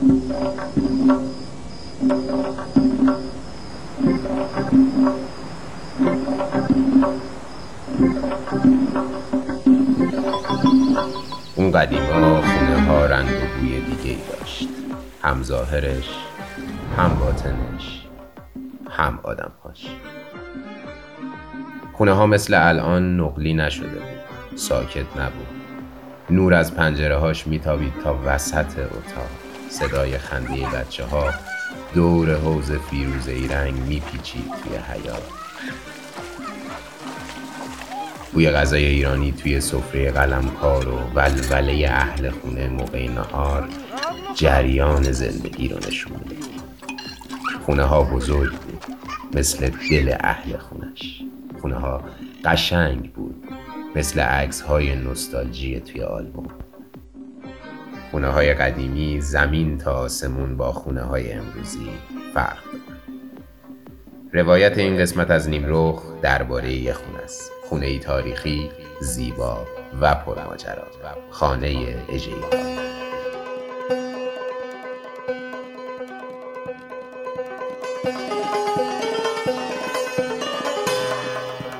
اون قدیما خونه ها رنگ و بوی دیگه ای داشت. هم ظاهرش هم باطنش هم آدمهاش. خونه ها مثل الان نقلی نشده بود ساکت نبود. نور از پنجره هاش میتابید تا وسط اتاق. صدای خنده بچه ها دور حوز فیروزه ای رنگ میپیچید توی حیات بوی غذای ایرانی توی سفره قلمکار و ولوله اهل خونه موقع نهار جریان زندگی رو نشون میده. خونه ها بزرگ بود مثل دل اهل خونش. خونه ها قشنگ بود مثل عکس های نوستالژی توی آلبوم. خونه های قدیمی زمین تا آسمون با خونه های امروزی فرق دارن روایت این قسمت از نیمرخ درباره یه خونه است. خونه ای تاریخی زیبا و پرماجرا. خانه اجهی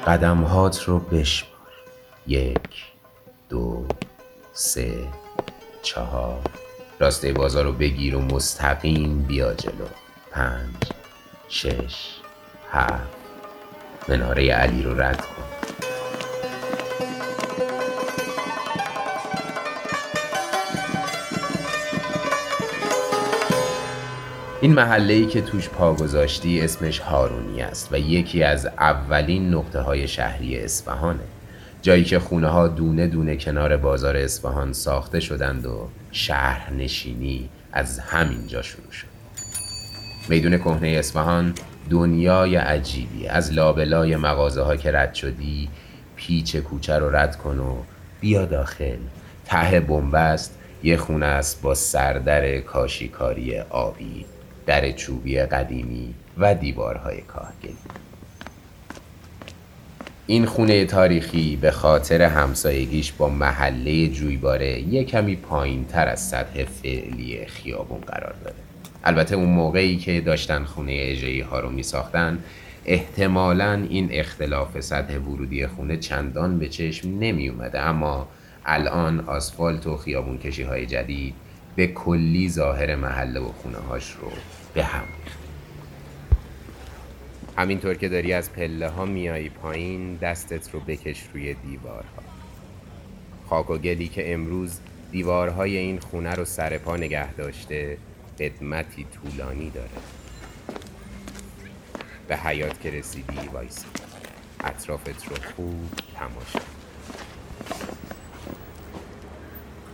قدمهات رو بشمار. یک دو سه. چهار. راسته بازار رو بگیر و مستقیم بیا جلو. پنج شش هفت. مناره علی رو رد کن. این محله ای که توش پا گذاشتی اسمش هارونی است و یکی از اولین نقطه های شهری اصفهانه. جایی که خونه ها دونه دونه کنار بازار اصفهان ساخته شدند و شهر نشینی از همینجا شروع شد. میدون کهنه اصفهان دنیای عجیبی از لابلای مغازه ها که رد شدی پیچ کوچه رو رد کن و بیا داخل. ته بنبست یه خونه است با سردر کاشیکاری آبی در چوبی قدیمی و دیوارهای کاهگلی. این خونه تاریخی به خاطر همسایگیش با محله جویباره یه کمی پایین تر از سطح فعلی خیابون قرار داره البته اون موقعی که داشتن خونه اجهی ها رو می ساختن احتمالا این اختلاف سطح ورودی خونه چندان به چشم نمی اومده اما الان آسفالت و خیابون کشی های جدید به کلی ظاهر محله و خونه هاش رو به هم ریخته. همینطور که داری از پله ها میایی پایین دستت رو بکش روی دیوارها. خاک و گلی که امروز دیوارهای این خونه رو سر پا نگه داشته قدمتی طولانی داره. به حیات که رسیدی وایسی اطرافت رو خوب تماشا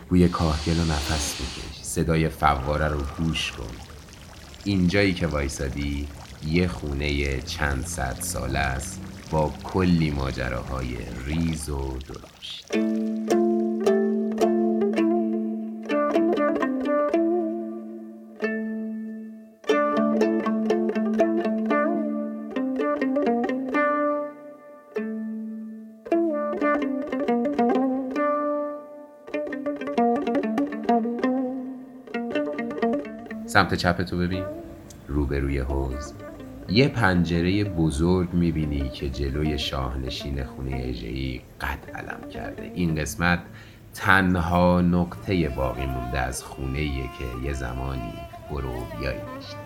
بوی کاهگل و نفس بکش. صدای فواره رو گوش کن. اینجایی که وایسادی یه خونه چند صد ساله است با کلی ماجراهای ریز و درشت. سمت چپ تو ببین. روبروی حوز یه پنجره بزرگ می‌بینی که جلوی شاهنشین خونه اجهی قد علم کرده. این قسمت تنها نقطه باقی مونده از خونه که یه زمانی بروبیایی داشت.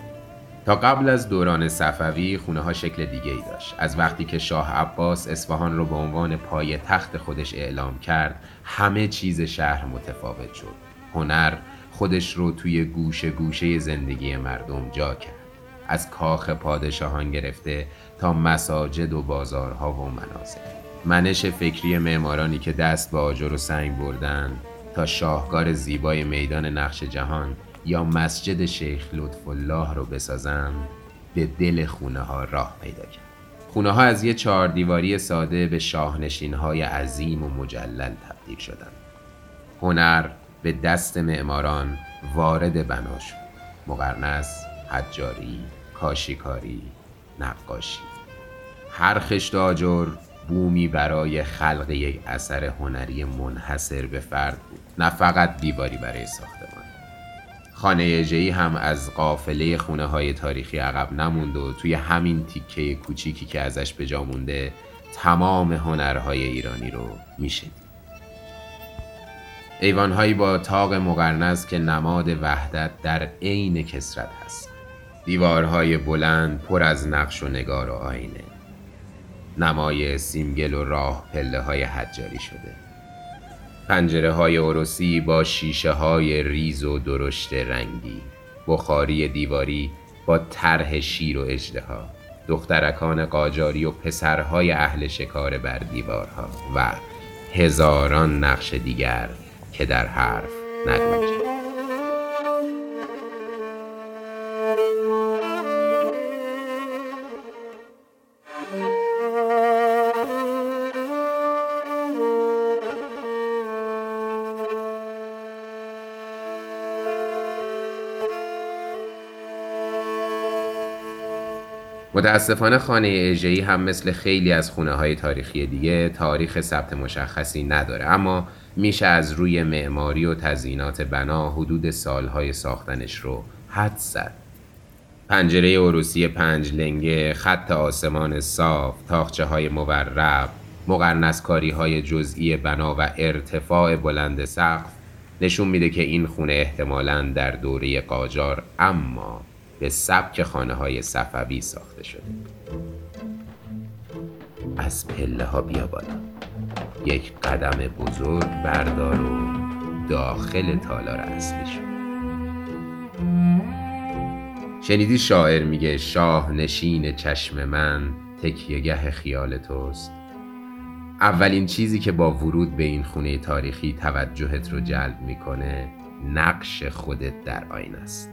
تا قبل از دوران صفوی خونه ها شکل دیگه ای داشت. از وقتی که شاه عباس اصفهان رو به عنوان پای تخت خودش اعلام کرد همه چیز شهر متفاوت شد. هنر خودش رو توی گوشه گوشه زندگی مردم جا کرد. از کاخ پادشاهان گرفته تا مساجد و بازارها و منازل. منش فکری معمارانی که دست به آجر و سنگ بردن تا شاهکار زیبای میدان نقش جهان یا مسجد شیخ لطف الله رو بسازن به دل خونه ها راه پیدا کرد. خونه ها از یه چهار دیواری ساده به شاهنشین های عظیم و مجلل تبدیل شدند. هنر به دست معماران وارد بنا شد. مقرنس حجاری کاشیکاری نقاشی. هر خشت آجر بومی برای خلق یک اثر هنری منحصر به فرد بود. نه فقط دیواری برای ساختمان. خانه اجهی هم از قافله خونه های تاریخی عقب نموند و توی همین تیکه کوچیکی که ازش به جا مونده تمام هنرهای ایرانی رو می‌شدید ایوانهایی با تاق مقرنز که نماد وحدت در عین کسرت هست. دیوارهای بلند پر از نقش و نگار و آینه. نمای سیمگل و راه پله های حجاری شده. پنجره های عروسی با شیشه های ریز و درشت رنگی. بخاری دیواری با طرح شیر و اجدها دخترکان قاجاری و پسرهای اهل شکار بر دیوارها و هزاران نقش دیگر که در حرف نگنجد متاسفانه خانه اژه‌ای هم مثل خیلی از خونه های تاریخی دیگه تاریخ ثبت مشخصی نداره. اما میشه از روی معماری و تزیینات بنا حدود سالهای ساختنش رو حد زد. پنجره عروسی پنج لنگه خط آسمان صاف تاخچه های مورب مقرنسکاری های جزئی بنا و ارتفاع بلند سقف نشون میده که این خونه احتمالا در دوره قاجار اما به سبک خانه های صفوی ساخته شده. از پله ها بیا بالا. یک قدم بزرگ بردار و داخل تالار اصلی شد شنیدی شاعر میگه شاه نشین چشم من تکیهگه خیال توست. اولین چیزی که با ورود به این خونه تاریخی توجهت رو جلب می‌کنه نقش خودت در آین است.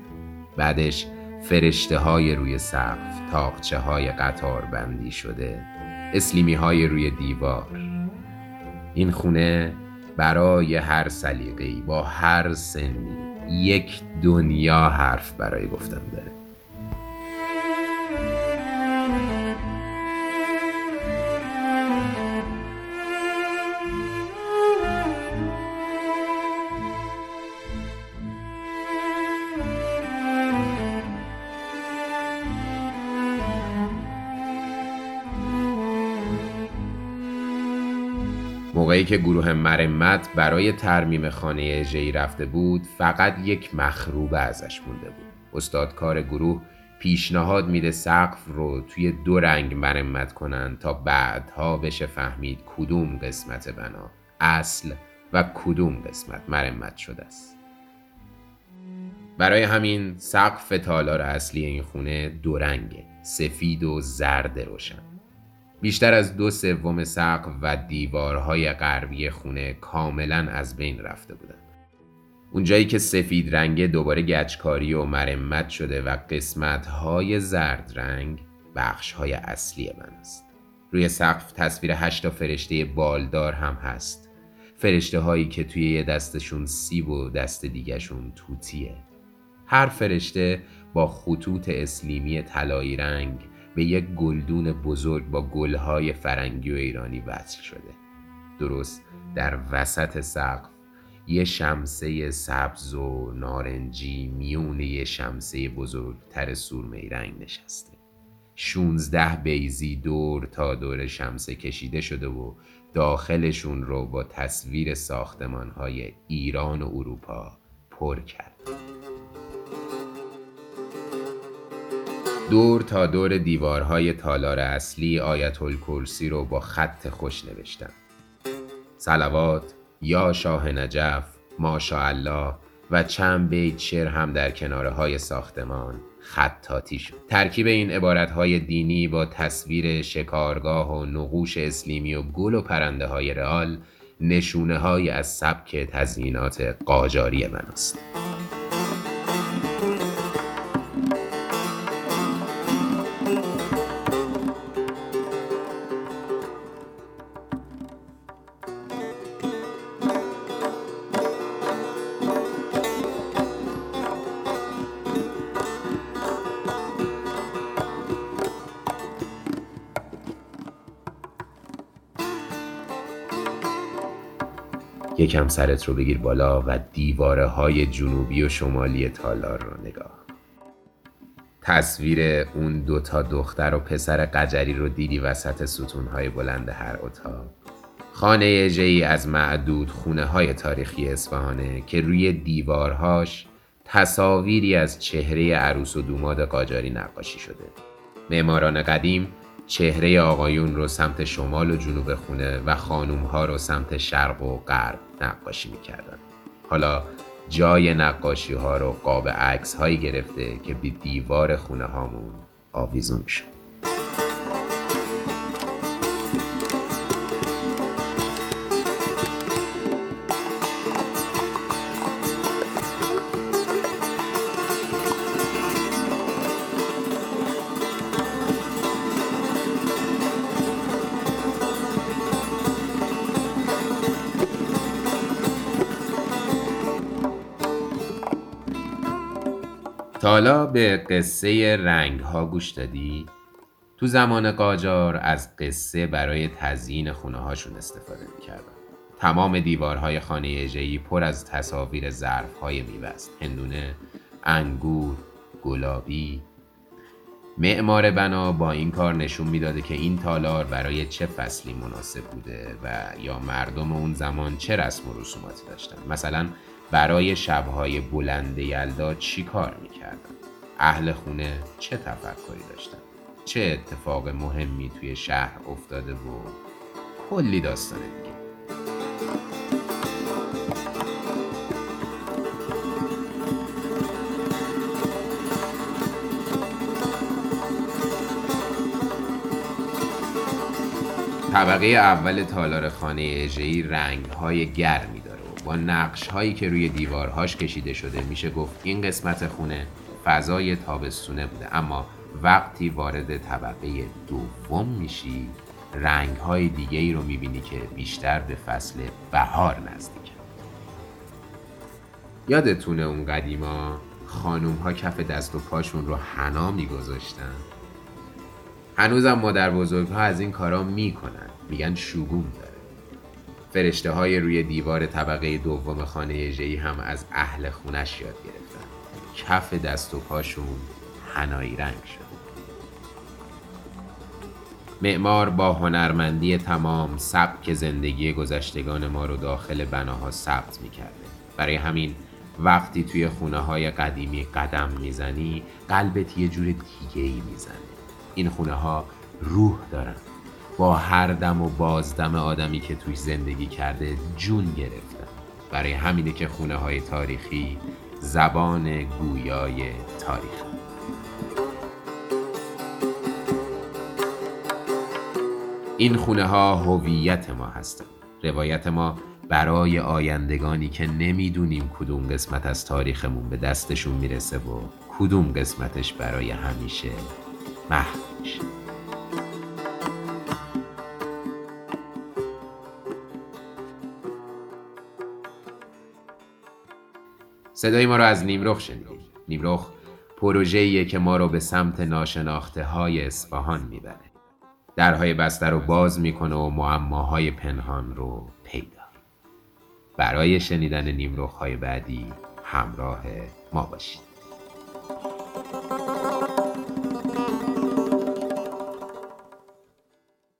بعدش فرشته های روی سقف تاقچه های قطار بندی شده اسلیمی های روی دیوار. این خونه برای هر سلیقه‌ای با هر سنی یک دنیا حرف برای گفتن داره. موقعی که گروه مرمت برای ترمیم خانه اجهی رفته بود فقط یک مخروبه ازش مونده بود. استادکار گروه پیشنهاد میده سقف رو توی دو رنگ مرمت کنن تا بعدها بشه فهمید کدوم قسمت بنا اصل و کدوم قسمت مرمت شده است. برای همین سقف تالار اصلی این خونه دو رنگه سفید و زرد روشن. بیشتر از دو سوم سقف و دیوارهای غربی خونه کاملا از بین رفته بودند. اونجایی که سفید رنگه دوباره گچکاری و مرمت شده و قسمت های زرد رنگ بخش های اصلی من است. روی سقف تصویر هشتا فرشته بالدار هم هست. فرشته هایی که توی یه دستشون سیب و دست دیگهشون توتیه. هر فرشته با خطوط اسلیمی طلایی رنگ به یک گلدون بزرگ با گلهای فرنگی و ایرانی وصل شده. درست در وسط سقف یه شمسه سبز و نارنجی میون یه شمسه بزرگتر سورمه رنگ نشسته. شونزده بیزی دور تا دور شمسه کشیده شده و داخلشون رو با تصویر ساختمان های ایران و اروپا پر کرد. دور تا دور دیوارهای تالار اصلی آیت الکرسی رو با خط خوش نوشتم سلوات یا شاه نجف ماشاءالله و چند بیت شعر هم در کناره های ساختمان خطاتی شد ترکیب این عبارت های دینی با تصویر شکارگاه و نقوش اسلیمی و گل و پرنده های رئال نشونه های از سبک تزیینات قاجاری من است. یکم سرت رو بگیر بالا و دیواره های جنوبی و شمالی تالار رو نگاه. تصویر اون دوتا دختر و پسر قجری رو دیدی وسط ستونهای بلند هر اتاق؟ خانه ای از معدود خونه های تاریخی اصفهانه که روی دیوارهاش تصاویری از چهره عروس و دوماد قاجاری نقاشی شده. معماران قدیم چهره آقایون رو سمت شمال و جنوب خونه و خانوم ها رو سمت شرق و غرب نقاشی می‌کردن. حالا جای نقاشی ها رو قاب عکس هایی گرفته که به دیوار خونه هامون آویزون شد تا حالا به قصه رنگ ها گوش دادی؟ تو زمان قاجار از قصه برای تزیین خونه هاشون استفاده می‌کردن. تمام دیوارهای خانه اجهی پر از تصاویر ظرف های. هندونه، انگور، گلابی. معمار بنا با این کار نشون می‌داده که این تالار برای چه فصلی مناسب بوده و یا مردم اون زمان چه رسم و رسوماتی داشتن. مثلا برای شبهای بلند یلدا چی کار می‌کردن؟ اهل خونه چه تفکری داشتن؟ چه اتفاق مهمی توی شهر افتاده و کلی داستان دیگه. طبقه اول تالار خانه اژه‌ای رنگ های گرمی با نقش هایی که روی دیوارهاش کشیده شده میشه گفت این قسمت خونه فضای تابستونه بوده. اما وقتی وارد طبقه دوم میشی رنگ های دیگه ای رو می‌بینی که بیشتر به فصل بهار نزدیکه یادتونه اون قدیما خانوم ها کف دست و پاشون رو حنا میگذاشتن؟ هنوزم مادر بزرگ ها از این کارا می‌کنن. میگن شگون داره. فرشته های روی دیوار طبقه دوم خانه جی هم از اهل خونش یاد گرفتن. کف دست و پاشون هنایی رنگ شد. معمار با هنرمندی تمام سبک زندگی گذشتگان ما رو داخل بناها ثبت می‌کرده. برای همین وقتی توی خونه های قدیمی قدم می‌زنی قلبت یه جور دیگه ای می‌زنه. این خونه ها روح دارن. با هر دم و بازدم آدمی که توش زندگی کرده جون گرفتن برای همینه که خونه های تاریخی زبان گویای تاریخ. این خونه ها هویت ما هستند روایت ما برای آیندگانی که نمی‌دونیم کدوم قسمت از تاریخمون به دستشون می‌رسه و کدوم قسمتش برای همیشه محو میشه. صدای ما رو از نیمرخ شنیدیم نیمرخ پروژه‌ایه که ما رو به سمت ناشناخته های اصفهان می‌بره. درهای بسته رو باز می‌کنه و معماهای پنهان رو پیدا. برای شنیدن نیمرخ های بعدی همراه ما باشید.